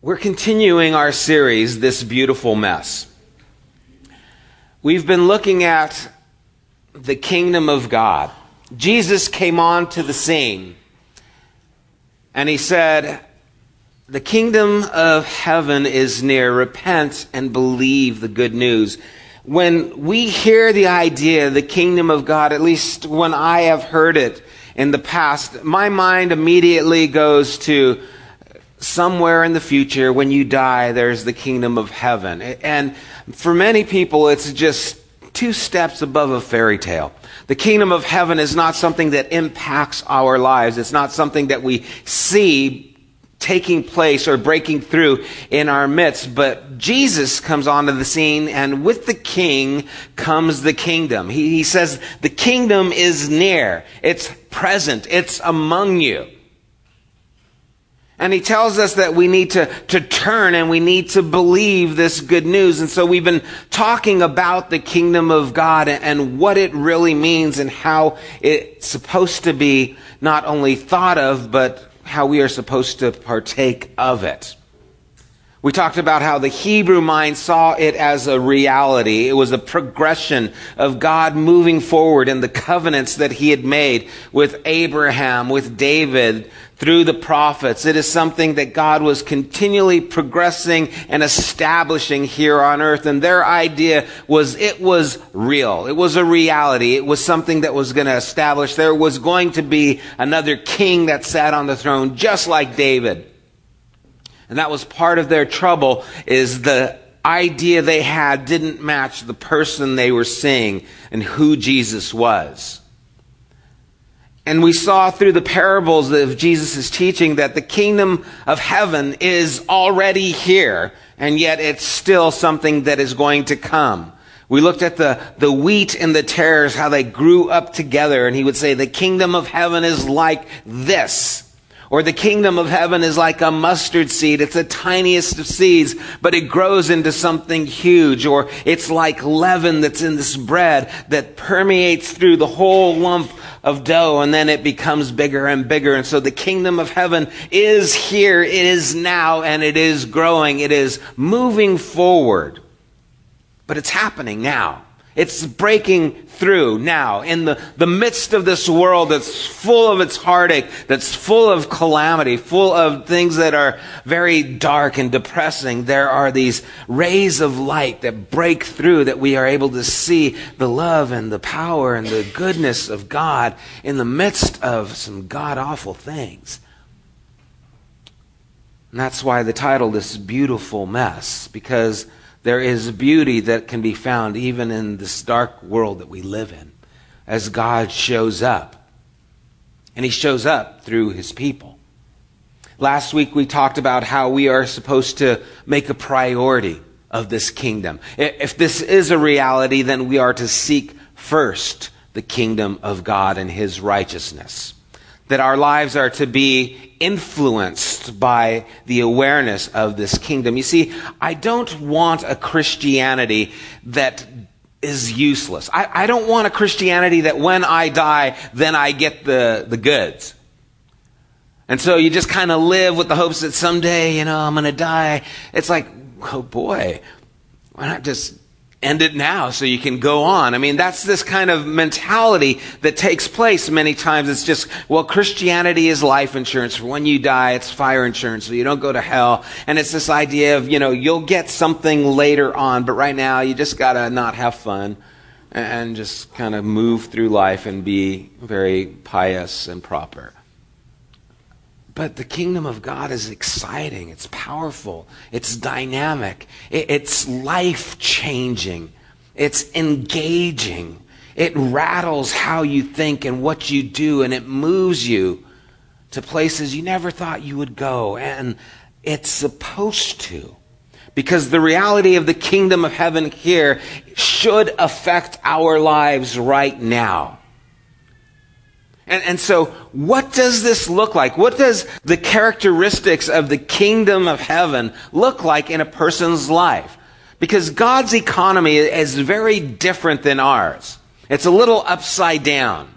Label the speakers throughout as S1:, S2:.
S1: We're continuing our series, This Beautiful Mess. We've been looking at the kingdom of God. Jesus came onto the scene and he said, The kingdom of heaven is near. Repent and believe the good news. When we hear the idea, the kingdom of God, at least when I have heard it in the past, my mind immediately goes to somewhere in the future, when you die, there's the kingdom of heaven. And for many people, it's just two steps above a fairy tale. The kingdom of heaven is not something that impacts our lives. It's not something that we see taking place or breaking through in our midst. But Jesus comes onto the scene and with the king comes the kingdom. He, he says the kingdom is near. It's present. It's among you. And he tells us that we need to, to turn and we need to believe this good news. And so we've been talking about the kingdom of God and what it really means and how it's supposed to be not only thought of, but how we are supposed to partake of it. We talked about how the Hebrew mind saw it as a reality. It was a progression of God moving forward in the covenants that he had made with Abraham, with David, through the prophets. It is something that God was continually progressing and establishing here on earth. And their idea was it was real. It was a reality. It was something that was going to establish. There was going to be another king that sat on the throne just like David. And that was part of their trouble is the idea they had didn't match the person they were seeing and who Jesus was. And we saw through the parables of Jesus' teaching that the kingdom of heaven is already here, and yet it's still something that is going to come. We looked at the, the wheat and the tares, how they grew up together, and he would say, the kingdom of heaven is like this. Or the kingdom of heaven is like a mustard seed. It's the tiniest of seeds, but it grows into something huge. Or it's like leaven that's in this bread that permeates through the whole lump of dough and then it becomes bigger and bigger. And so the kingdom of heaven is here, it is now, and it is growing. It is moving forward. But it's happening now. It's breaking through now in the, the midst of this world that's full of its heartache, that's full of calamity, full of things that are very dark and depressing. There are these rays of light that break through that we are able to see the love and the power and the goodness of God in the midst of some god awful things. And that's why the title, This Beautiful Mess, because there is beauty that can be found even in this dark world that we live in as God shows up. And He shows up through His people. Last week we talked about how we are supposed to make a priority of this kingdom. If this is a reality, then we are to seek first the kingdom of God and His righteousness that our lives are to be influenced by the awareness of this kingdom. You see, I don't want a Christianity that is useless. I, I, don't want a Christianity that when I die, then I get the, the goods. And so you just kind of live with the hopes that someday, you know, I'm going to die. It's like, oh boy, why not just end it now so you can go on. I mean, that's this kind of mentality that takes place many times. It's just, well, Christianity is life insurance. For when you die, it's fire insurance, so you don't go to hell. And it's this idea of, you know, you'll get something later on, but right now you just gotta not have fun and just kind of move through life and be very pious and proper. But the kingdom of God is exciting, it's powerful, it's dynamic, it's life changing, it's engaging. It rattles how you think and what you do, and it moves you to places you never thought you would go. And it's supposed to. Because the reality of the kingdom of heaven here should affect our lives right now. And, and so, what does this look like? What does the characteristics of the kingdom of heaven look like in a person's life? Because God's economy is very different than ours. It's a little upside down.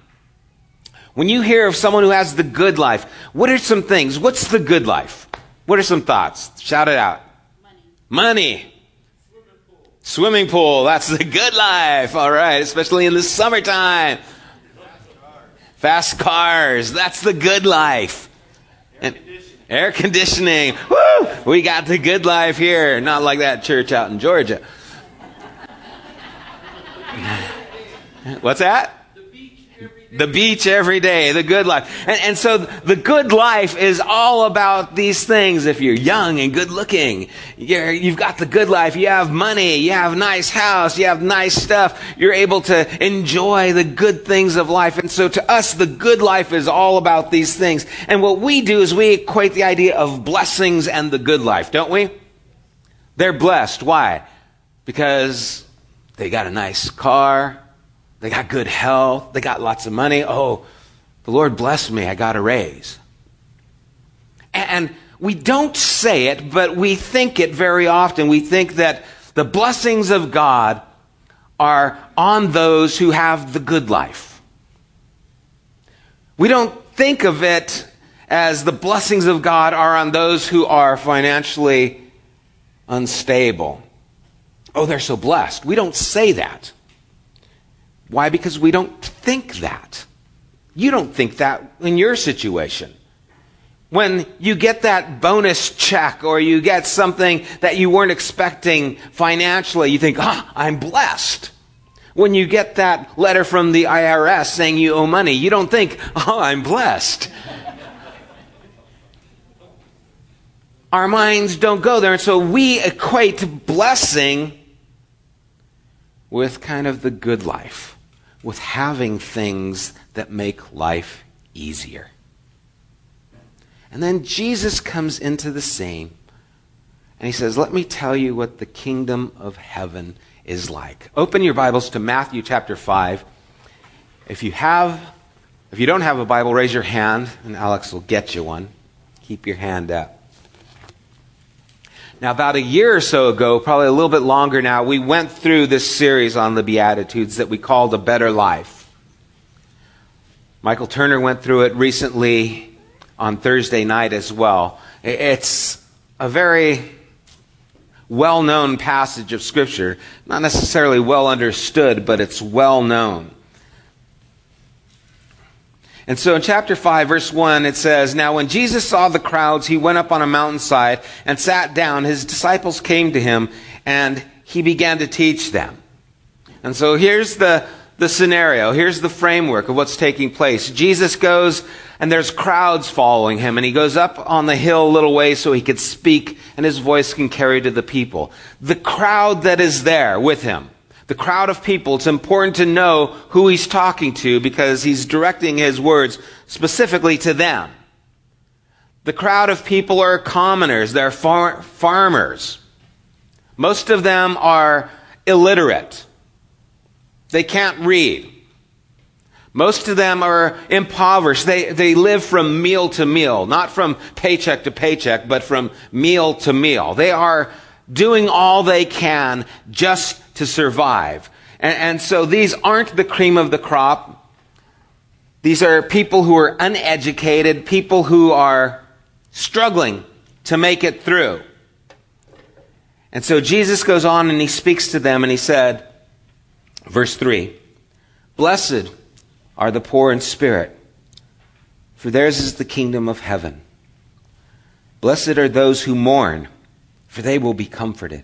S1: When you hear of someone who has the good life, what are some things? What's the good life? What are some thoughts? Shout it out.
S2: Money.
S1: Money. Swimming pool. That's the good life. All right. Especially in the summertime. Fast cars. That's the good life. And air conditioning. Woo! We got the good life here. Not like that church out in Georgia. What's that? The beach every day, the good life. And, and, so the good life is all about these things. If you're young and good looking, you're, you've got the good life. You have money. You have nice house. You have nice stuff. You're able to enjoy the good things of life. And so to us, the good life is all about these things. And what we do is we equate the idea of blessings and the good life, don't we? They're blessed. Why? Because they got a nice car. They got good health. They got lots of money. Oh, the Lord blessed me. I got a raise. And we don't say it, but we think it very often. We think that the blessings of God are on those who have the good life. We don't think of it as the blessings of God are on those who are financially unstable. Oh, they're so blessed. We don't say that. Why? Because we don't think that. You don't think that in your situation. When you get that bonus check or you get something that you weren't expecting financially, you think, ah, I'm blessed. When you get that letter from the IRS saying you owe money, you don't think, oh, I'm blessed. Our minds don't go there, and so we equate blessing with kind of the good life with having things that make life easier. And then Jesus comes into the scene and he says, Let me tell you what the kingdom of heaven is like. Open your Bibles to Matthew chapter 5. If you have, if you don't have a Bible, raise your hand and Alex will get you one. Keep your hand up. Now, about a year or so ago, probably a little bit longer now, we went through this series on the Beatitudes that we called A Better Life. Michael Turner went through it recently on Thursday night as well. It's a very well known passage of Scripture, not necessarily well understood, but it's well known. And so in chapter 5, verse 1, it says, Now when Jesus saw the crowds, he went up on a mountainside and sat down. His disciples came to him, and he began to teach them. And so here's the, the scenario. Here's the framework of what's taking place. Jesus goes, and there's crowds following him, and he goes up on the hill a little way so he could speak, and his voice can carry to the people. The crowd that is there with him the crowd of people, it's important to know who he's talking to because he's directing his words specifically to them. The crowd of people are commoners, they're far- farmers. Most of them are illiterate. They can't read. Most of them are impoverished. They, they live from meal to meal, not from paycheck to paycheck, but from meal to meal. They are doing all they can just to survive. And, and so these aren't the cream of the crop. These are people who are uneducated, people who are struggling to make it through. And so Jesus goes on and he speaks to them and he said, verse 3 Blessed are the poor in spirit, for theirs is the kingdom of heaven. Blessed are those who mourn for they will be comforted.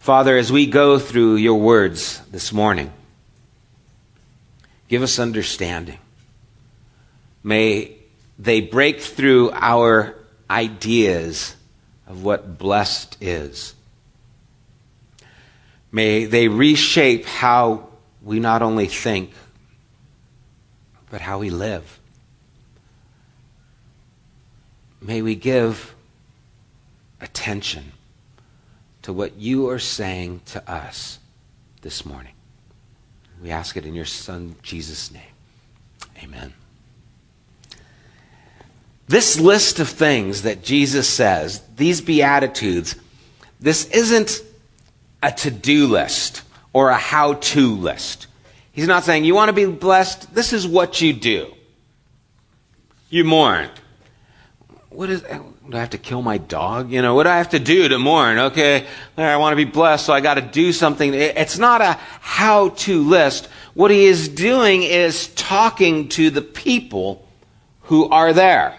S1: Father, as we go through your words this morning, give us understanding. May they break through our ideas of what blessed is. May they reshape how we not only think, but how we live. may we give attention to what you are saying to us this morning. We ask it in your Son, Jesus' name. Amen. This list of things that Jesus says, these Beatitudes, this isn't a to do list or a how to list. He's not saying, you want to be blessed? This is what you do. You mourn. What is, do I have to kill my dog? You know, what do I have to do to mourn? Okay, I want to be blessed, so I got to do something. It's not a how to list. What he is doing is talking to the people who are there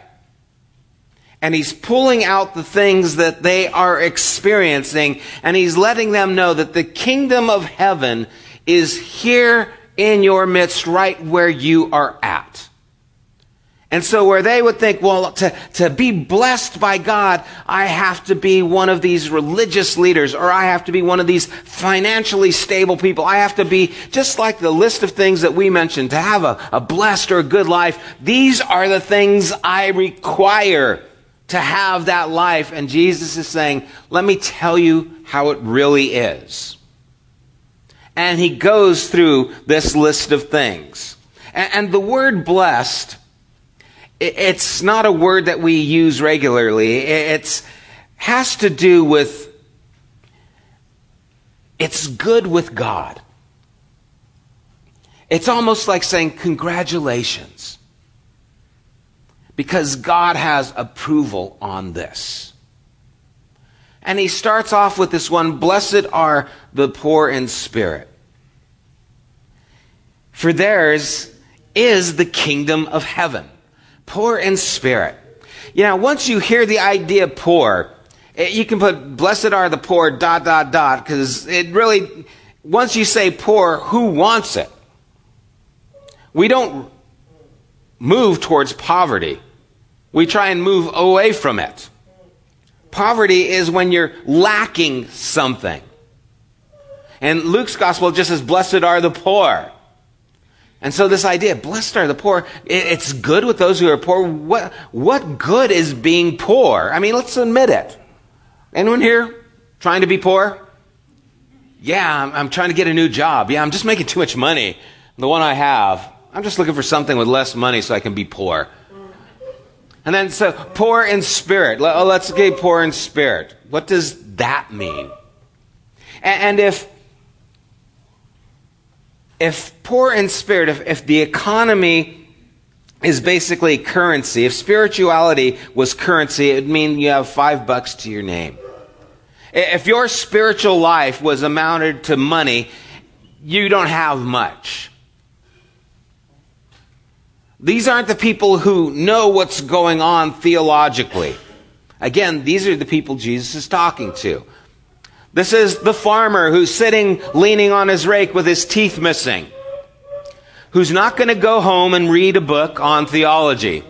S1: and he's pulling out the things that they are experiencing, and he's letting them know that the kingdom of heaven is here in your midst, right where you are at. And so where they would think, well, to, to be blessed by God, I have to be one of these religious leaders, or I have to be one of these financially stable people. I have to be just like the list of things that we mentioned, to have a, a blessed or a good life. These are the things I require to have that life. And Jesus is saying, let me tell you how it really is. And he goes through this list of things. And, the word blessed, it's not a word that we use regularly. It has to do with, it's good with God. It's almost like saying, congratulations because God has approval on this. And he starts off with this one Blessed are the poor in spirit, for theirs is the kingdom of heaven. Poor in spirit. You know, once you hear the idea poor, eh, you can put blessed are the poor, dot, dot, dot, because it really, once you say poor, who wants it? We don't move towards poverty we try and move away from it. Poverty is when you're lacking something. And Luke's gospel just says, blessed are the poor. And so this idea, blessed are the poor, it's good with those who are poor. What, what good is being poor? I mean, let's admit it. Anyone here trying to be poor? Yeah, I'm, I'm trying to get a new job. Yeah, I'm just making too much money. The one I have, I'm just looking for something with less money so I can be poor. And then so poor in spirit. Oh, let's get poor in spirit. What does that mean? And if if poor in spirit, if, if the economy is basically currency, if spirituality was currency, it would mean you have five bucks to your name. If your spiritual life was amounted to money, you don't have much. These aren't the people who know what's going on theologically. Again, these are the people Jesus is talking to. This is the farmer who's sitting leaning on his rake with his teeth missing, who's not going to go home and read a book on theology.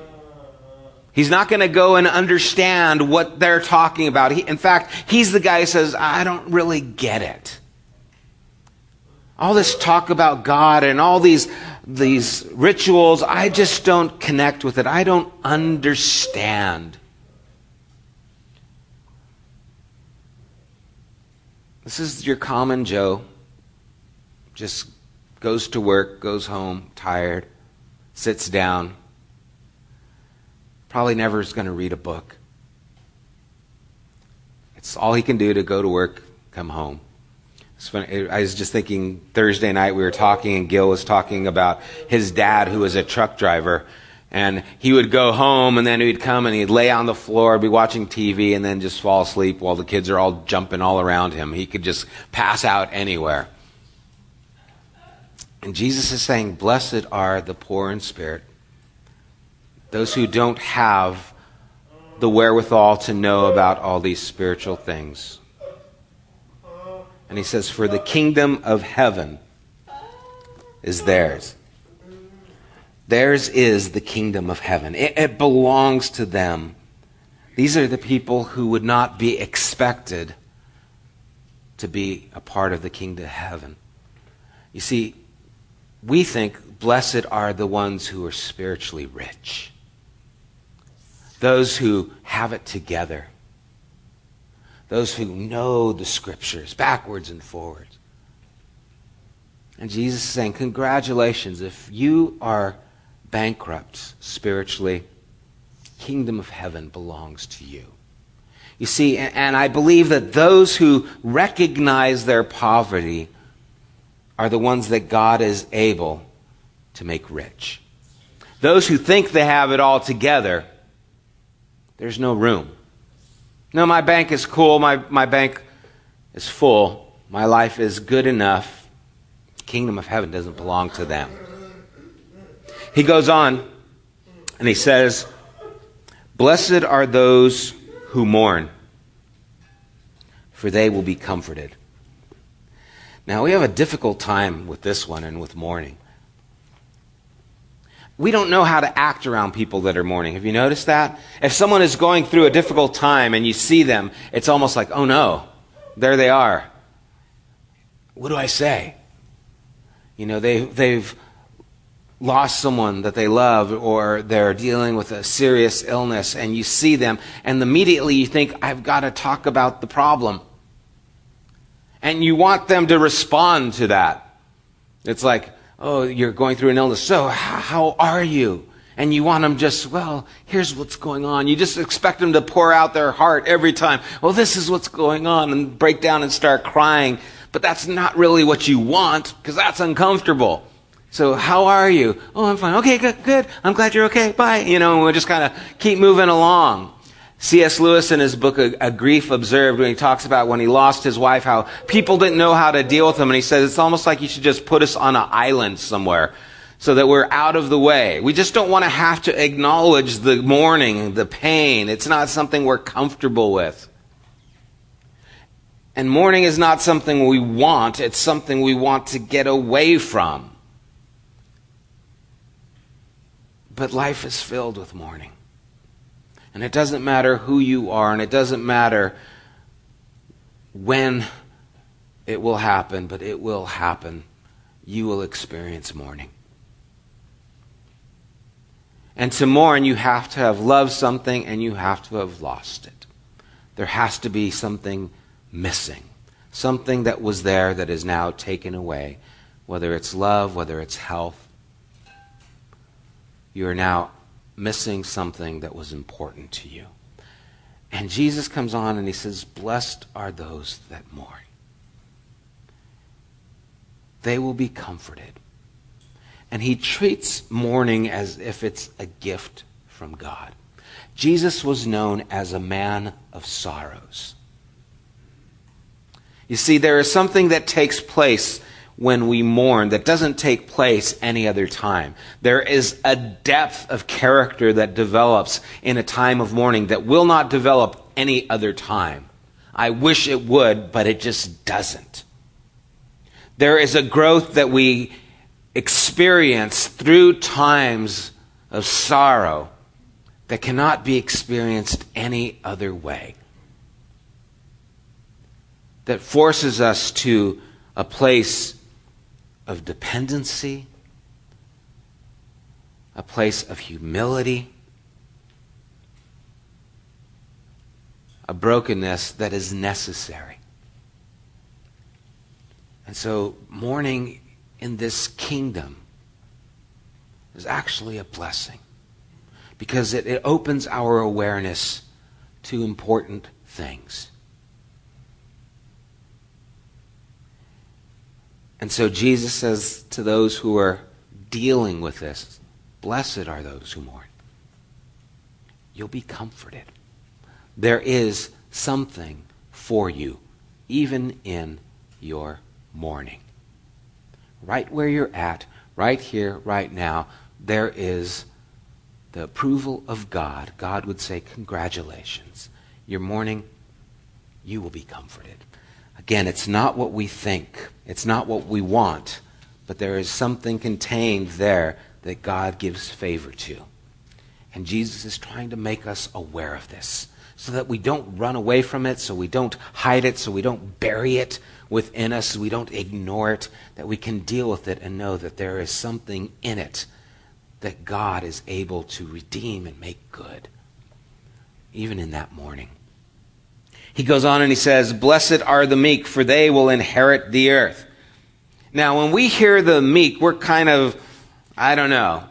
S1: He's not going to go and understand what they're talking about. He, in fact, he's the guy who says, I don't really get it. All this talk about God and all these these rituals, I just don't connect with it. I don't understand. This is your common Joe. Just goes to work, goes home, tired, sits down. Probably never is going to read a book. It's all he can do to go to work, come home. I was just thinking Thursday night we were talking, and Gil was talking about his dad, who was a truck driver. And he would go home, and then he'd come and he'd lay on the floor, be watching TV, and then just fall asleep while the kids are all jumping all around him. He could just pass out anywhere. And Jesus is saying, Blessed are the poor in spirit, those who don't have the wherewithal to know about all these spiritual things. And he says, For the kingdom of heaven is theirs. Theirs is the kingdom of heaven. It, it, belongs to them. These are the people who would not be expected to be a part of the kingdom of heaven. You see, we think blessed are the ones who are spiritually rich. Those who have it together. Those who know the scriptures backwards and forwards. And Jesus is saying, Congratulations, if you are bankrupt spiritually, kingdom of heaven belongs to you. You see, and I believe that those who recognize their poverty are the ones that God is able to make rich. Those who think they have it all together, there's no room. No, my bank is cool. My, my bank is full. My life is good enough. The kingdom of heaven doesn't belong to them. He goes on and he says, Blessed are those who mourn, for they will be comforted. Now, we have a difficult time with this one and with mourning. We don't know how to act around people that are mourning. Have you noticed that? If someone is going through a difficult time and you see them, it's almost like, oh no, there they are. What do I say? You know, they, they've lost someone that they love or they're dealing with a serious illness and you see them and immediately you think, I've got to talk about the problem. And you want them to respond to that. It's like, oh, you're going through an illness. So, how are you? And you want them just, well, here's what's going on. You just expect them to pour out their heart every time. Well, this is what's going on and break down and start crying. But that's not really what you want because that's uncomfortable. So, how are you? Oh, I'm fine. Okay, good, good. I'm glad you're okay. Bye. You know, we'll just kind of keep moving along. C.S. Lewis in his book, A, Grief Observed, when he talks about when he lost his wife, how people didn't know how to deal with him. And he says, it's almost like you should just put us on an island somewhere so that we're out of the way. We just don't want to have to acknowledge the mourning, the pain. It's not something we're comfortable with. And mourning is not something we want, it's something we want to get away from. But life is filled with mourning. And it doesn't matter who you are, and it doesn't matter when it will happen, but it will happen. You will experience mourning. And to mourn, you have to have loved something and you have to have lost it. There has to be something missing, something that was there that is now taken away, whether it's love, whether it's health, you are now missing something that was important to you. And Jesus comes on and he says, Blessed are those that mourn. They will be comforted. And he treats mourning as if it's a gift from God. Jesus was known as a man of sorrows. You see, there is something that takes place when we mourn that doesn't take place any other time. There is a depth of character that develops in a time of mourning that will not develop any other time. I wish it would, but it just doesn't. There is a growth that we experience through times of sorrow that cannot be experienced any other way. That forces us to a place of dependency, a place of humility, a brokenness that is necessary. And so, mourning in this kingdom is actually a blessing because it, it opens our awareness to important things. And so Jesus says to those who are dealing with this, Blessed are those who mourn. You'll be comforted. There is something for you, even in your mourning. Right where you're at, right here, right now, there is the approval of God. God would say, Congratulations. Your mourning, you will be comforted. Again, it's not what we think, it's not what we want, but there is something contained there that God gives favor to. And Jesus is trying to make us aware of this so that we don't run away from it, so we don't hide it, so we don't bury it within us, so we don't ignore it, that we can deal with it and know that there is something in it that God is able to redeem and make good. even in that mourning. He goes on and he says, Blessed are the meek, for they will inherit the earth. Now, when we hear the meek, we're kind of, I don't know,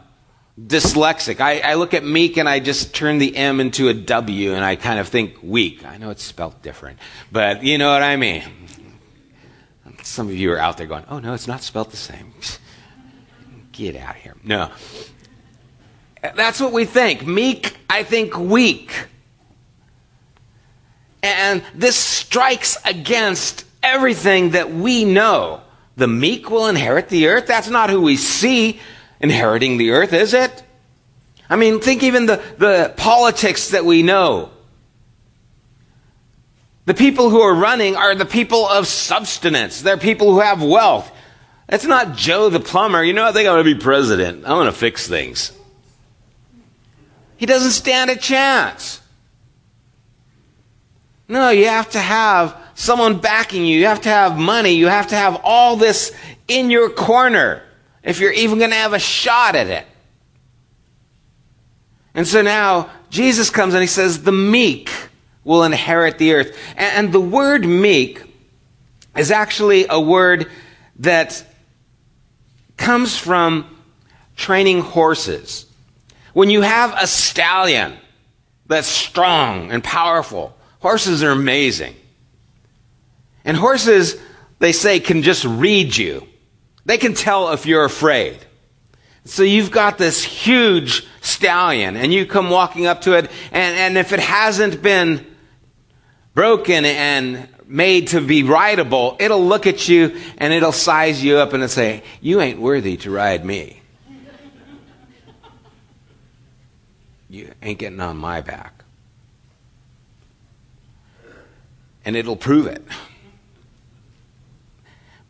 S1: dyslexic. I, I, look at meek and I just turn the M into a W and I kind of think weak. I know it's spelled different, but you know what I mean. Some of you are out there going, oh no, it's not spelled the same. Get out of here. No. That's what we think. Meek, I think weak. And this strikes against everything that we know. The meek will inherit the earth. That's not who we see inheriting the earth, is it? I mean, think even the, the politics that we know. The people who are running are the people of substance. They're people who have wealth. It's not Joe the plumber. You know, I think I'm going to be president. I'm going to fix things. He doesn't stand a chance. No, you have to have someone backing you. You have to have money. You have to have all this in your corner if you're even going to have a shot at it. And so now Jesus comes and he says, The meek will inherit the earth. And the word meek is actually a word that comes from training horses. When you have a stallion that's strong and powerful, Horses are amazing. And horses, they say, can just read you. They can tell if you're afraid. So you've got this huge stallion, and you come walking up to it, and, and if it hasn't been broken and made to be rideable, it'll look at you and it'll size you up and it'll say, You ain't worthy to ride me. You ain't getting on my back. And it'll prove it.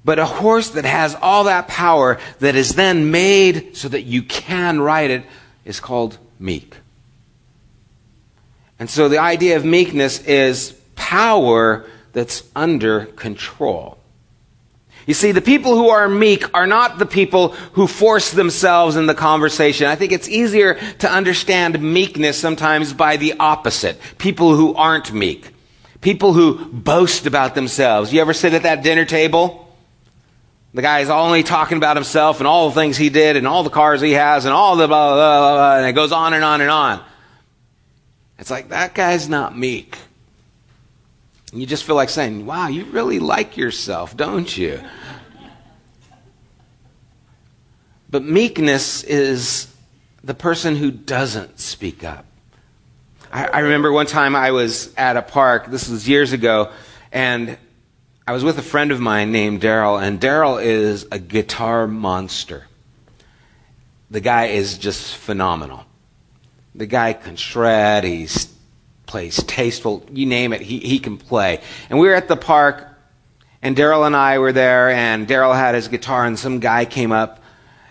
S1: But a horse that has all that power that is then made so that you can ride it is called meek. And so the idea of meekness is power that's under control. You see, the people who are meek are not the people who force themselves in the conversation. I think it's easier to understand meekness sometimes by the opposite. People who aren't meek. People who boast about themselves. You ever sit at that dinner table? The guy is only talking about himself and all the things he did and all the cars he has and all the blah, blah, blah, blah, and it goes on and on and on. It's like, that guy's not meek. And you just feel like saying, wow, you really like yourself, don't you? But meekness is the person who doesn't speak up. I, I remember one time I was at a park, this was years ago, and I was with a friend of mine named Daryl, and Daryl is a guitar monster. The guy is just phenomenal. The guy can shred, he plays tasteful, you name it, he, he can play. And we were at the park, and Daryl and I were there, and Daryl had his guitar, and some guy came up,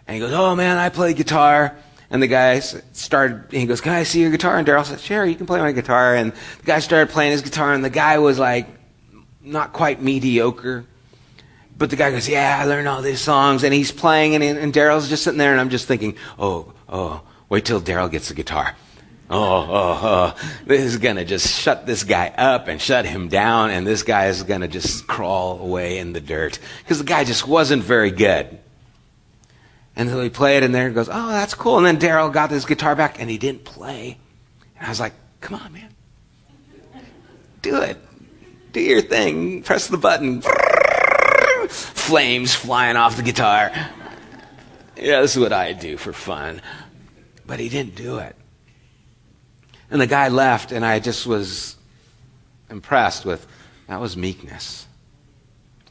S1: and he goes, Oh man, I play guitar. And the guy started, he goes, Can I see your guitar? And Daryl said, Sure, you can play my guitar. And the guy started playing his guitar, and the guy was like, not quite mediocre. But the guy goes, Yeah, I learned all these songs. And he's playing, and, and Daryl's just sitting there, and I'm just thinking, Oh, oh, wait till Daryl gets the guitar. Oh, oh, oh. This is going to just shut this guy up and shut him down, and this guy is going to just crawl away in the dirt. Because the guy just wasn't very good. And so he played, and there he goes, oh, that's cool. And then Daryl got his guitar back, and he didn't play. And I was like, come on, man. Do it. Do your thing. Press the button. Flames flying off the guitar. Yeah, this is what I do for fun. But he didn't do it. And the guy left, and I just was impressed with that was meekness.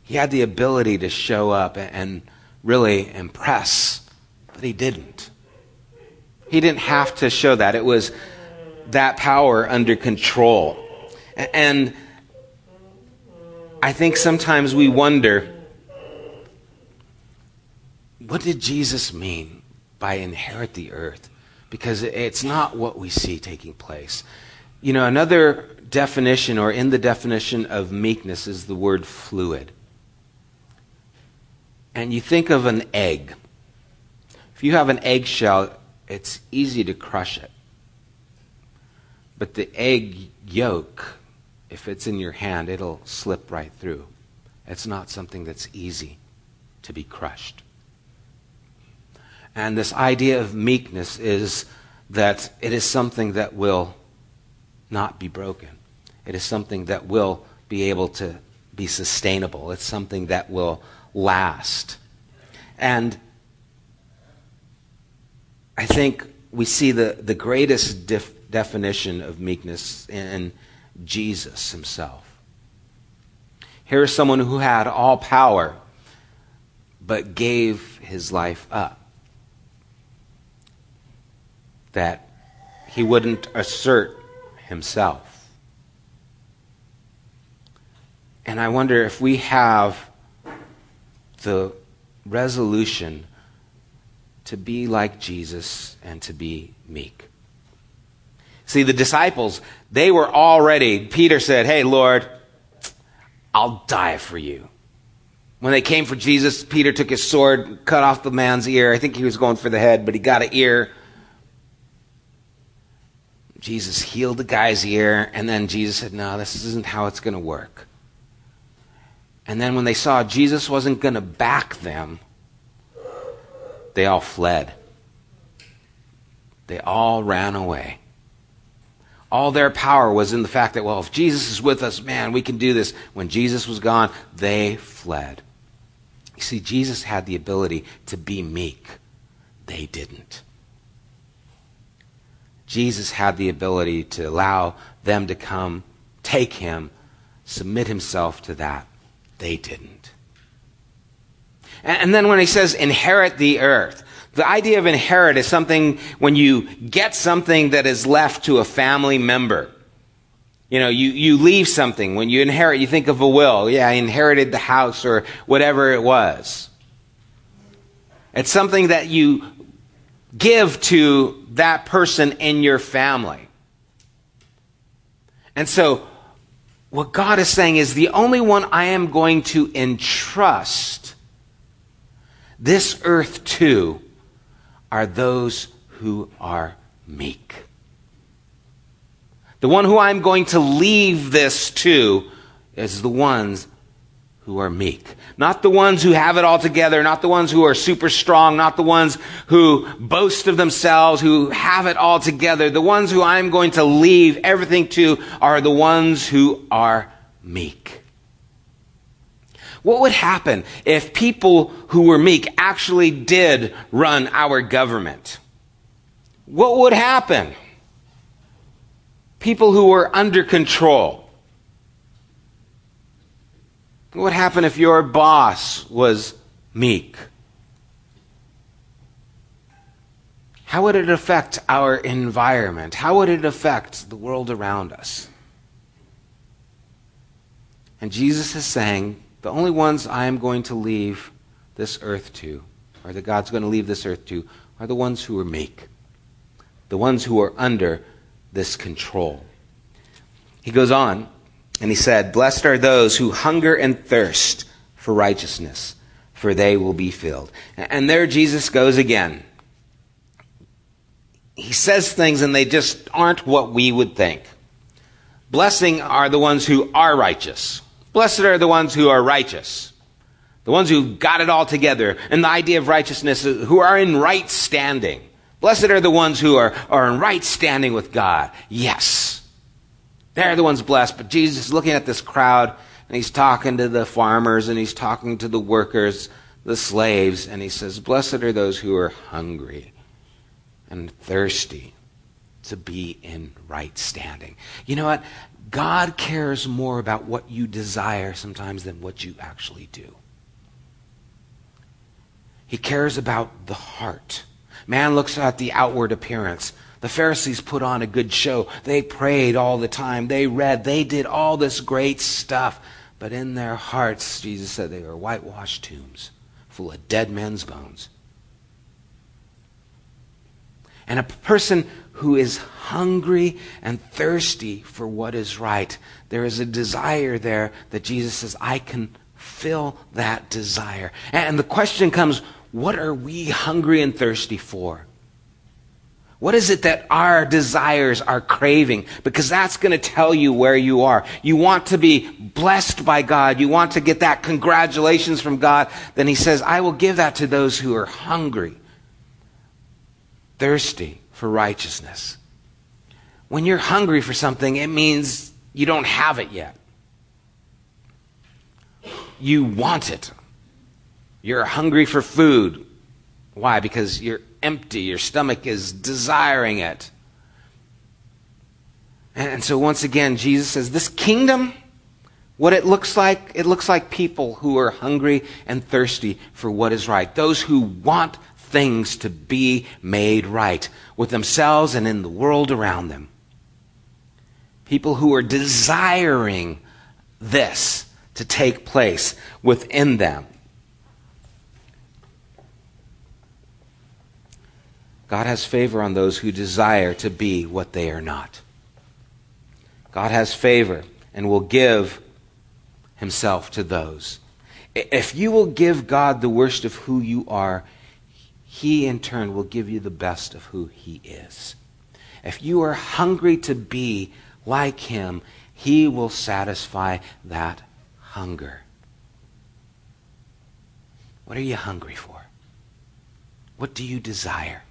S1: He had the ability to show up and really impress, but he didn't. He didn't have to show that. It was that power under control. And I think sometimes we wonder what did Jesus mean by inherit the earth? Because it's not what we see taking place. You know, another definition, or in the definition of meekness, is the word fluid and you think of an egg. If you have an eggshell, it's easy to crush it. But the egg yolk, if it's in your hand, it'll slip right through. It's not something that's easy to be crushed. And this idea of meekness is that it is something that will not be broken. It is something that will be able to be sustainable. It's something that will last. And I think we see the, the greatest def- definition of meekness in Jesus himself. Here is someone who had all power, but gave his life up. That he wouldn't assert himself. And I wonder if we have the resolution to be like Jesus and to be meek. See, the disciples, they were already, Peter said, Hey, Lord, I'll die for you. When they came for Jesus, Peter took his sword, cut off the man's ear. I think he was going for the head, but he got an ear. Jesus healed the guy's ear, and then Jesus said, No, this isn't how it's going to work. And then when they saw Jesus wasn't going to back them, they all fled. They all ran away. All their power was in the fact that, well, if Jesus is with us, man, we can do this. When Jesus was gone, they fled. You see, Jesus had the ability to be meek. They didn't. Jesus had the ability to allow them to come, take him, submit himself to that. They didn't. And then when he says inherit the earth, the idea of inherit is something when you get something that is left to a family member. You know, you, you leave something. When you inherit, you think of a will. Yeah, I inherited the house or whatever it was. It's something that you give to that person in your family. And so, what God is saying is the only one I am going to entrust this earth to are those who are meek. The one who I'm going to leave this to is the ones who are meek. Not the ones who have it all together, not the ones who are super strong, not the ones who boast of themselves, who have it all together. The ones who I'm going to leave everything to are the ones who are meek. What would happen if people who were meek actually did run our government? What would happen? People who were under control. What would happen if your boss was meek? How would it affect our environment? How would it affect the world around us? And Jesus is saying, the only ones I am going to leave this earth to, or that God's going to leave this earth to, are the ones who are meek, the ones who are under this control. He goes on and he said, Blessed are those who hunger and thirst for righteousness, for they will be filled. And there Jesus goes again. He says things and they just aren't what we would think. Blessing are the ones who are righteous. Blessed are the ones who are righteous, the ones who got it all together. And the idea of righteousness, uh, who are in right standing. Blessed are the ones who are, are in right standing with God. Yes. They're the ones blessed. But Jesus is looking at this crowd and he's talking to the farmers and he's talking to the workers, the slaves, and he says, Blessed are those who are hungry and thirsty to be in right standing. You know what? God cares more about what you desire sometimes than what you actually do. He cares about the heart. Man looks at the outward appearance. The Pharisees put on a good show. They prayed all the time. They read. They did all this great stuff. But in their hearts, Jesus said they were whitewashed tombs full of dead men's bones. And a person who is hungry and thirsty for what is right. There is a desire there that Jesus says, I can fill that desire. And the question comes, what are we hungry and thirsty for? What is it that our desires are craving? Because that's going to tell you where you are. You want to be blessed by God. You want to get that congratulations from God. Then he says, I will give that to those who are hungry, thirsty for righteousness. When you're hungry for something, it means you don't have it yet. You want it. You're hungry for food. Why? Because you're empty. Your stomach is desiring it. And so, once again, Jesus says, This kingdom, what it looks like, it looks like people who are hungry and thirsty for what is right. Those who want things to be made right with themselves and in the world around them. People who are desiring this to take place within them. God has favor on those who desire to be what they are not. God has favor and will give himself to those. If you will give God the worst of who you are, he in turn will give you the best of who he is. If you are hungry to be like him, he will satisfy that hunger. What are you hungry for? What do you desire?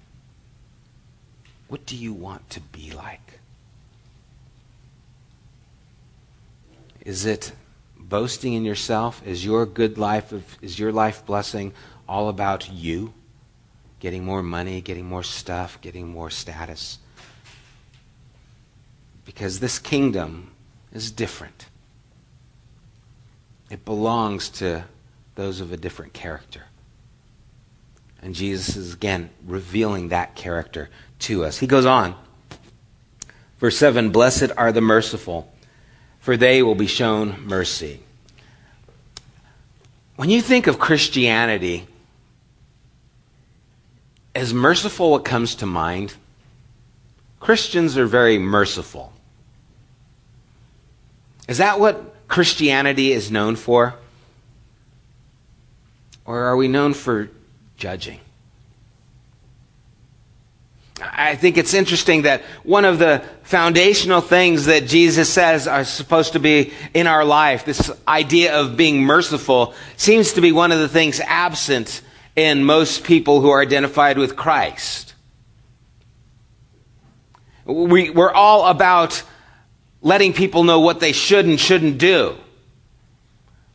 S1: What do you want to be like? Is it boasting in yourself? Is your good life, of, is your life blessing all about you? Getting more money, getting more stuff, getting more status? Because this kingdom is different. It belongs to those of a different character. And Jesus is again revealing that character to us. He goes on. Verse 7 Blessed are the merciful, for they will be shown mercy. When you think of Christianity, as merciful what comes to mind? Christians are very merciful. Is that what Christianity is known for? Or are we known for judging? I think it's interesting that one of the foundational things that Jesus says are supposed to be in our life, this idea of being merciful, seems to be one of the things absent in most people who are identified with Christ. We, we're all about letting people know what they should and shouldn't do.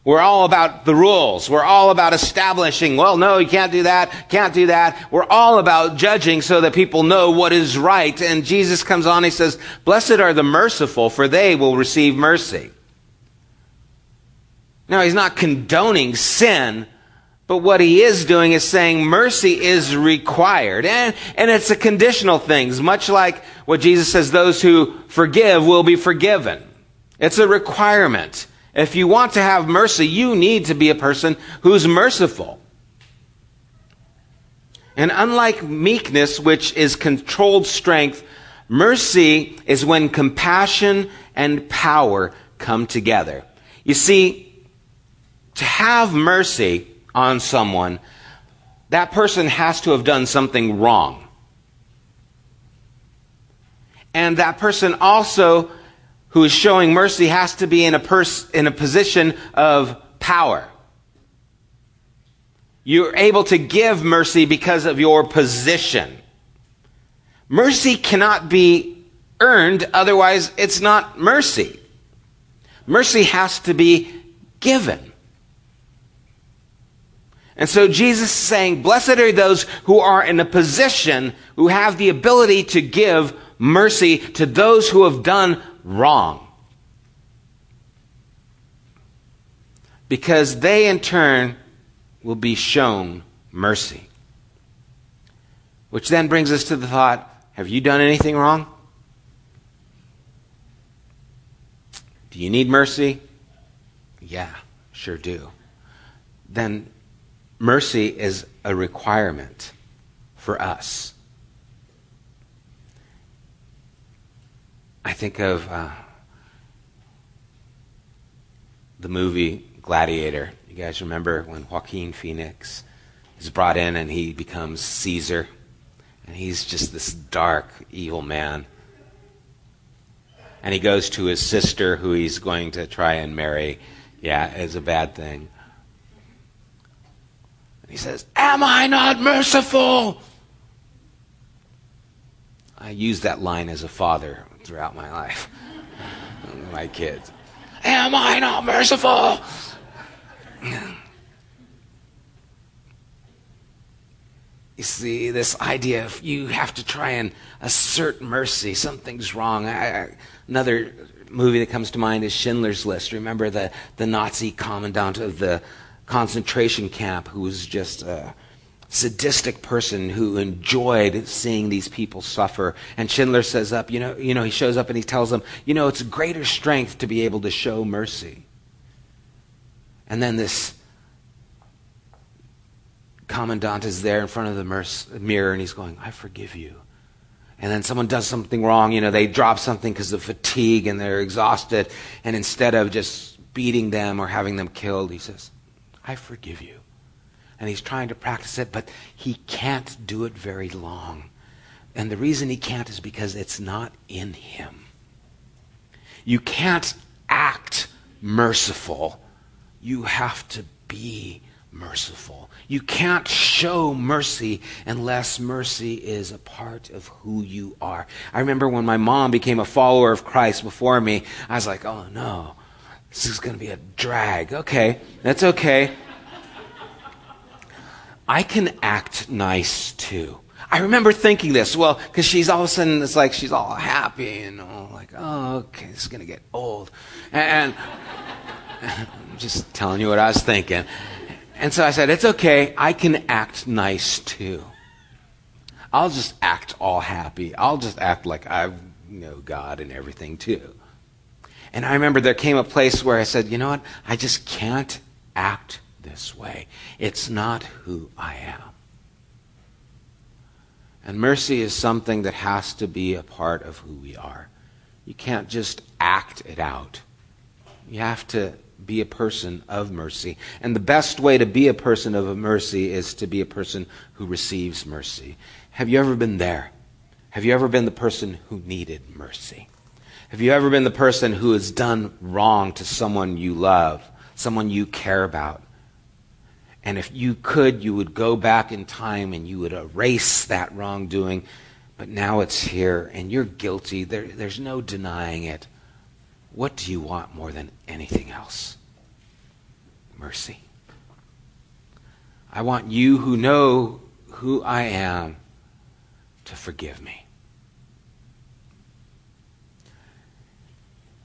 S1: We're all about the rules. We're all about establishing, well, no, you can't do that, can't do that. We're all about judging so that people know what is right. And Jesus comes on, he says, Blessed are the merciful, for they will receive mercy. Now, he's not condoning sin, but what he is doing is saying mercy is required. And, and it's a conditional thing, much like what Jesus says, those who forgive will be forgiven. It's a requirement. If you want to have mercy, you need to be a person who's merciful. And unlike meekness, which is controlled strength, mercy is when compassion and power come together. You see, to have mercy on someone, that person has to have done something wrong. And that person also who is showing mercy has to be in a, pers- in a position of power. You're able to give mercy because of your position. Mercy cannot be earned, otherwise, it's not mercy. Mercy has to be given. And so Jesus is saying, Blessed are those who are in a position, who have the ability to give mercy to those who have done wrong. Because they, in turn, will be shown mercy. Which then brings us to the thought have you done anything wrong? Do you need mercy? Yeah, sure do. Then mercy is a requirement for us. I think of uh, the movie Gladiator. You guys remember when Joaquin Phoenix is brought in and he becomes Caesar And he's just this dark, evil man. And he goes to his sister, who he's going to try and marry. Yeah, it's a bad thing. And he says, Am I not merciful? I use that line as a father throughout my life. my kids. Am I not merciful? You see, this idea of you have to try and assert mercy, something's wrong. I, I, another movie that comes to mind is Schindler's List. Remember the, the Nazi commandant of the concentration camp who was just a sadistic person who enjoyed seeing these people suffer. And Schindler says up, you know, you know, he shows up and he tells them, you know, it's greater strength to be able to show mercy. And then this commandant is there in front of the mirror and he's going, I forgive you. And then someone does something wrong, you know, they drop something because of fatigue and they're exhausted. And instead of just beating them or having them killed, he says, I forgive you. And he's trying to practice it, but he can't do it very long. And the reason he can't is because it's not in him. You can't act merciful, you have to be merciful. You can't show mercy unless mercy is a part of who you are. I remember when my mom became a follower of Christ before me, I was like, oh no, this is going to be a drag. Okay, that's okay. I can act nice too. I remember thinking this, well, because she's all of a sudden, it's like she's all happy and all like, oh, okay, this is going to get old. And, and I'm just telling you what I was thinking. And so I said, It's okay. I can act nice too. I'll just act all happy. I'll just act like I know God and everything too. And I remember there came a place where I said, You know what? I just can't act this way. It's not who I am. And mercy is something that has to be a part of who we are. You can't just act it out. You have to be a person of mercy. And the best way to be a person of mercy is to be a person who receives mercy. Have you ever been there? Have you ever been the person who needed mercy? Have you ever been the person who has done wrong to someone you love, someone you care about? And if you could, you would go back in time and you would erase that wrongdoing. But now it's here and you're guilty. There, there's no denying it. What do you want more than anything else? Mercy. I want you who know who I am to forgive me.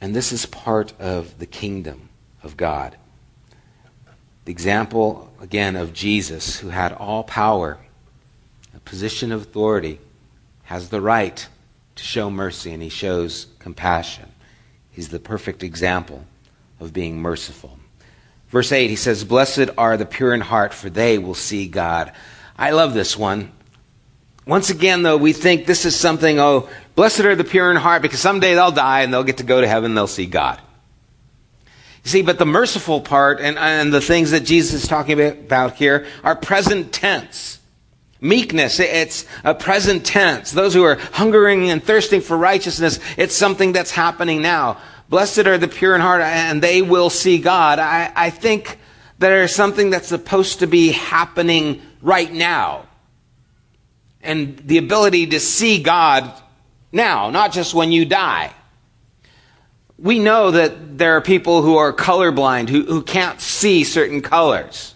S1: And this is part of the kingdom of God. The example, again, of Jesus, who had all power, a position of authority, has the right to show mercy, and he shows compassion. He's the perfect example of being merciful. Verse 8, he says, Blessed are the pure in heart, for they will see God. I love this one. Once again, though, we think this is something, oh, blessed are the pure in heart, because someday they'll die and they'll get to go to heaven, they'll see God. You see, but the merciful part and, and the things that Jesus is talking about here are present tense. Meekness, it's a present tense. Those who are hungering and thirsting for righteousness, it's something that's happening now. Blessed are the pure in heart, and they will see God. I, I think there's something that's supposed to be happening right now. And the ability to see God now, not just when you die. We know that there are people who are colorblind, who, who can't see certain colors.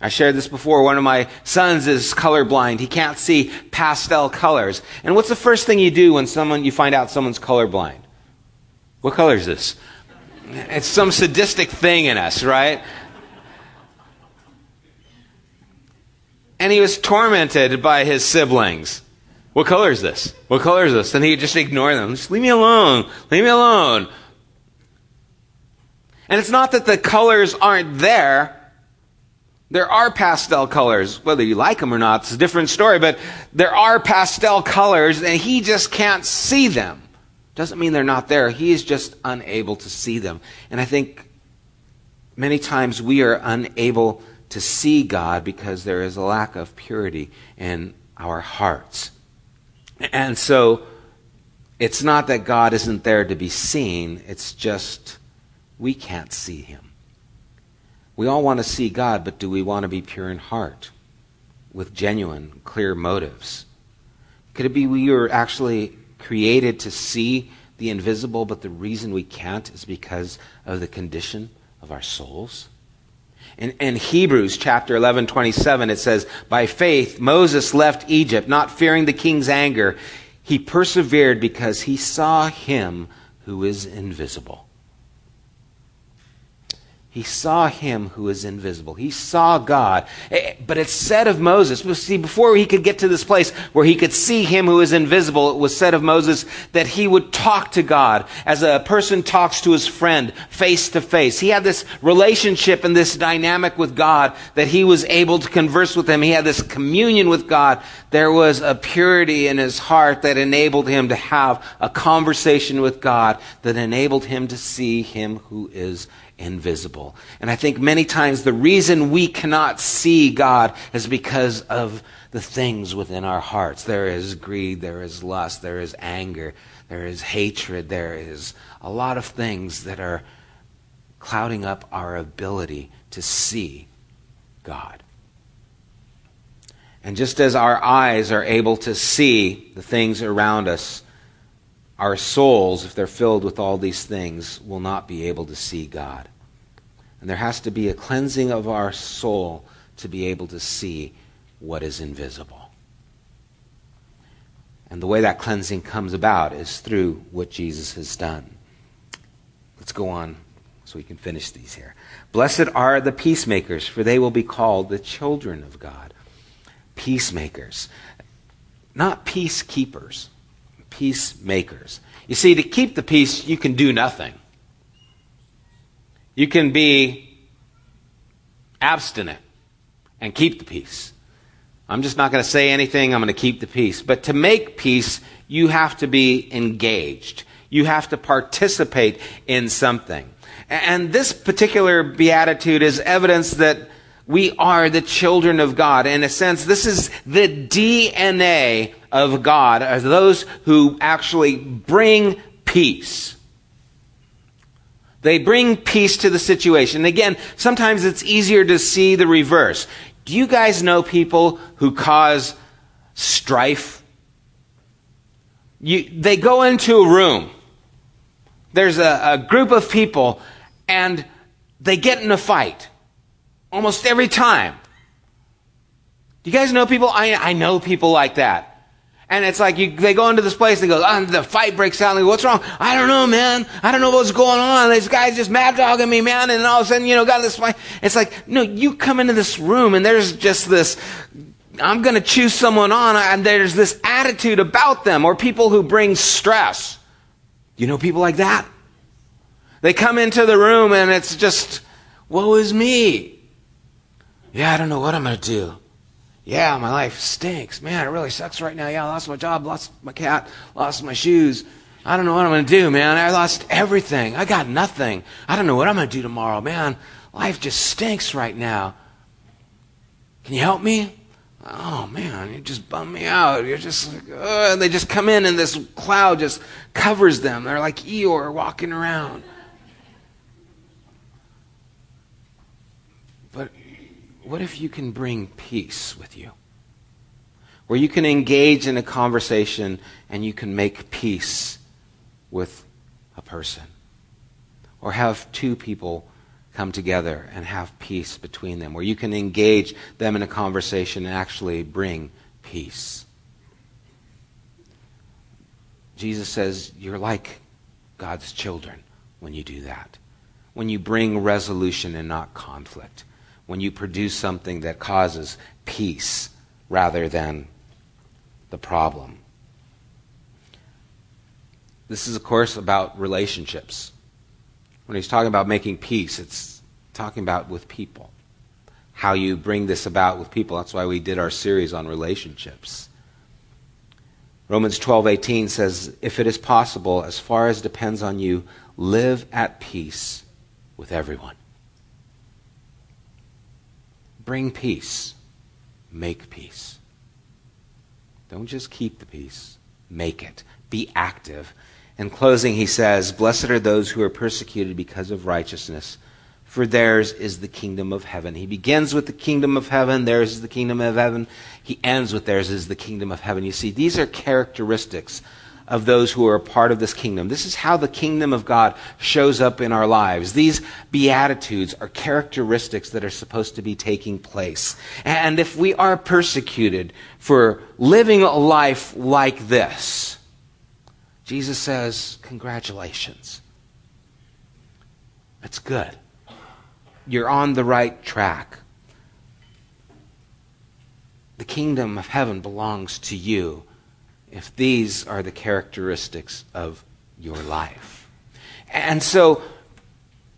S1: I shared this before. One of my sons is colorblind. He can't see pastel colors. And what's the first thing you do when someone you find out someone's colorblind? What color is this? It's some sadistic thing in us, right? And he was tormented by his siblings. What color is this? What color is this? And he just ignore them. Just leave me alone. Leave me alone. And it's not that the colors aren't there. There are pastel colors. Whether you like them or not, it's a different story, but there are pastel colors and he just can't see them. Doesn't mean they're not there. He is just unable to see them. And I think many times we are unable to see God because there is a lack of purity in our hearts. And so it's not that God isn't there to be seen, it's just we can't see him. We all want to see God, but do we want to be pure in heart with genuine, clear motives? Could it be we were actually created to see the invisible, but the reason we can't is because of the condition of our souls? In, in, Hebrews chapter 11, 27, it says, By faith, Moses left Egypt, not fearing the king's anger. He persevered because he saw him who is invisible. He saw him who is invisible. He saw God. Eh, but it's said of Moses, see, before he could get to this place where he could see him who is invisible, it was said of Moses that he would talk to God as a person talks to his friend face to face. He had this relationship and this dynamic with God that he was able to converse with him. He had this communion with God. There was a purity in his heart that enabled him to have a conversation with God that enabled him to see him who is invisible. And I think many times the reason we cannot see God is because of the things within our hearts. There is greed, there is lust, there is anger, there is hatred, there is a lot of things that are clouding up our ability to see God. And just as our eyes are able to see the things around us, our souls, if they're filled with all these things, will not be able to see God. And there has to be a cleansing of our soul to be able to see what is invisible. And the way that cleansing comes about is through what Jesus has done. Let's go on so we can finish these here. Blessed are the peacemakers, for they will be called the children of God. Peacemakers. Not peacekeepers, peacemakers. You see, to keep the peace, you can do nothing. You can be abstinent and keep the peace. I'm just not going to say anything. I'm going to keep the peace. But to make peace, you have to be engaged. You have to participate in something. And this particular beatitude is evidence that we are the children of God. In a sense, this is the DNA of God, as those who actually bring peace. They bring peace to the situation. Again, sometimes it's easier to see the reverse. Do you guys know people who cause strife? You, they go into a room. There's a, a group of people and they get in a fight almost every time. Do you guys know people? I, I know people like that. And it's like you, they go into this place and go, oh, the fight breaks out. And go, what's wrong? I don't know, man. I don't know what's going on. This guy's just mad dogging me, man. And all of a sudden, you know, got this fight. It's like, no, you come into this room and there's just this, I'm going to choose someone on and there's this attitude about them or people who bring stress. You know people like that? They come into the room and it's just, woe is me. Yeah, I don't know what I'm going to do. Yeah, my life stinks. Man, it really sucks right now. Yeah, I lost my job, lost my cat, lost my shoes. I don't know what I'm going to do, man. I lost everything. I got nothing. I don't know what I'm going to do tomorrow. Man, life just stinks right now. Can you help me? Oh, man, you just bum me out. You're just like, uh, and they just come in and this cloud just covers them. They're like Eeyore walking around. What if you can bring peace with you? Where you can engage in a conversation and you can make peace with a person. Or have two people come together and have peace between them. Where you can engage them in a conversation and actually bring peace. Jesus says you're like God's children when you do that. When you bring resolution and not conflict when you produce something that causes peace rather than the problem. This is, of course, about relationships. When he's talking about making peace, it's talking about with people. How you bring this about with people. That's why we did our series on relationships. Romans 12:18 says, "If it is possible, as far as depends on you, live at peace with everyone." Bring peace. Make peace. Don't just keep the peace, make it. Be active. In closing, he says, Blessed are those who are persecuted because of righteousness, for theirs is the kingdom of heaven. He begins with the kingdom of heaven, theirs is the kingdom of heaven. He ends with theirs is the kingdom of heaven. You see, these are characteristics of those who are a part of this kingdom. This is how the kingdom of God shows up in our lives. These beatitudes are characteristics that are supposed to be taking place. And if we are persecuted for living a life like this, Jesus says, Congratulations. That's good. You're on the right track. The kingdom of heaven belongs to you if these are the characteristics of your life. And so,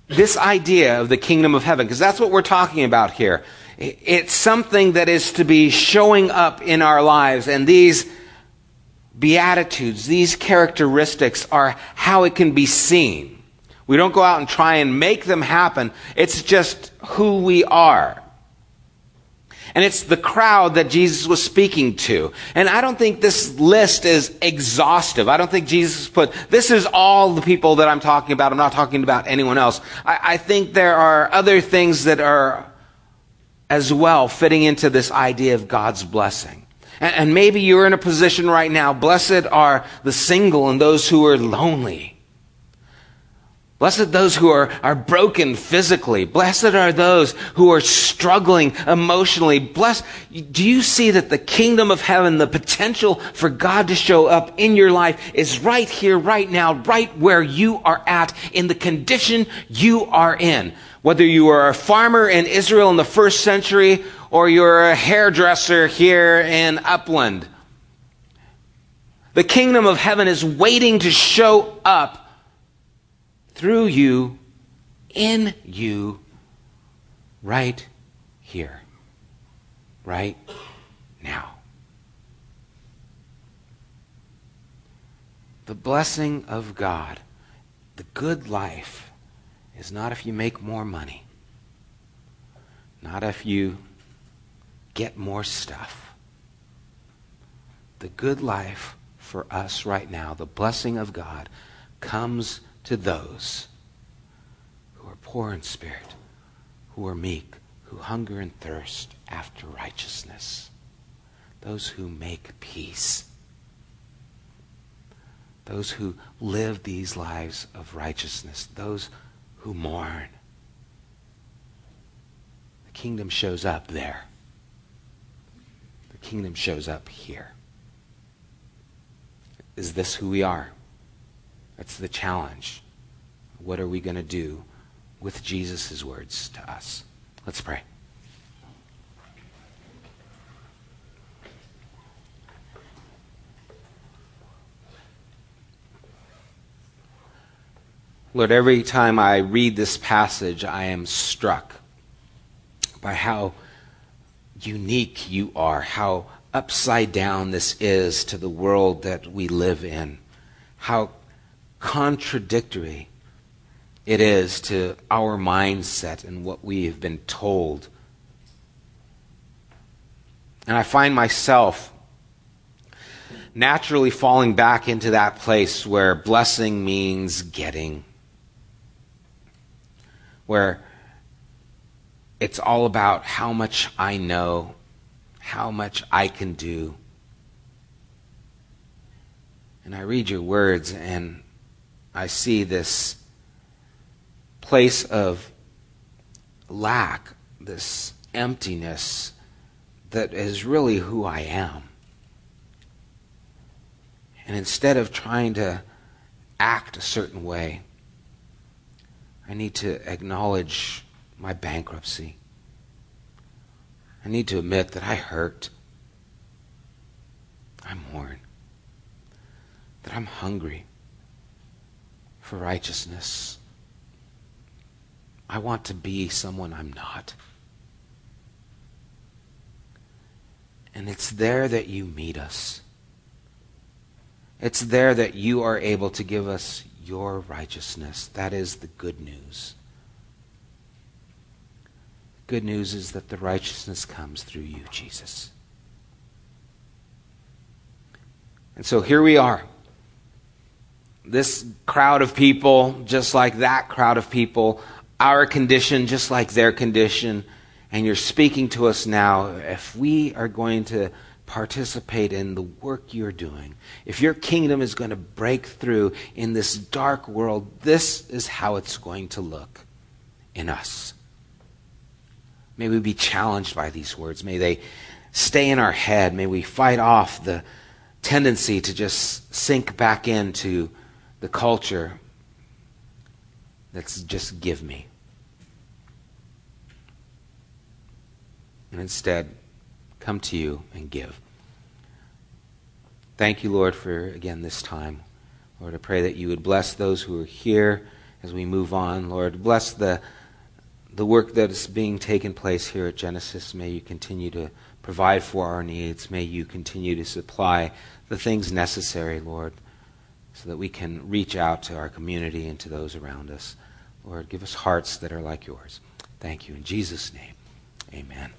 S1: this idea of the kingdom of heaven, because that's what we're talking about here, it's something that is to be showing up in our lives, and these beatitudes, these characteristics are how it can be seen. We don't go out and try and make them happen, it's just who we are. And it's the crowd that Jesus was speaking to. And I don't think this list is exhaustive. I don't think Jesus put, this is all the people that I'm talking about. I'm not talking about anyone else. I, I think there are other things that are as well fitting into this idea of God's blessing. And, and maybe you're in a position right now, blessed are the single and those who are lonely. Blessed those who are, are broken physically. Blessed are those who are struggling emotionally. Blessed. Do you see that the kingdom of heaven, the potential for God to show up in your life is right here, right now, right where you are at, in the condition you are in. Whether you are a farmer in Israel in the first century or you're a hairdresser here in Upland. The kingdom of heaven is waiting to show up through you, in you, right here, right now. The blessing of God, the good life, is not if you make more money, not if you get more stuff. The good life for us right now, the blessing of God, comes to those who are poor in spirit, who are meek, who hunger and thirst after righteousness, those who make peace, those who live these lives of righteousness, those who mourn. The kingdom shows up there. The kingdom shows up here. Is this who we are? That's the challenge. What are we going to do with Jesus' words to us? Let's pray. Lord, every time I read this passage, I am struck by how unique you are, how upside down this is to the world that we live in, how contradictory it is to our mindset and what we have been told. And I find myself naturally falling back into that place where blessing means getting, where it's all about how much I know, how much I can do. And I read your words and I see this place of lack, this emptiness that is really who I am. And instead of trying to act a certain way, I need to acknowledge my bankruptcy. I need to admit that I hurt. I mourn. That I'm hungry for righteousness. I want to be someone I'm not. And it's there that you meet us. It's there that you are able to give us your righteousness. That is the good news. Good news is that the righteousness comes through you, Jesus. And so here we are. This crowd of people, just like that crowd of people, our condition, just like their condition. And you're speaking to us now. If we are going to participate in the work you're doing, if your kingdom is going to break through in this dark world, this is how it's going to look in us. May we be challenged by these words. May they stay in our head. May we fight off the tendency to just sink back into the culture that's just give me. And instead, come to you and give. Thank you, Lord, for again this time. Lord, I pray that you would bless those who are here as we move on. Lord, bless the the work that is being taken place here at Genesis. May you continue to provide for our needs. May you continue to supply the things necessary, Lord, so that we can reach out to our community and to those around us. Lord, give us hearts that are like yours. Thank you. In Jesus' name, amen.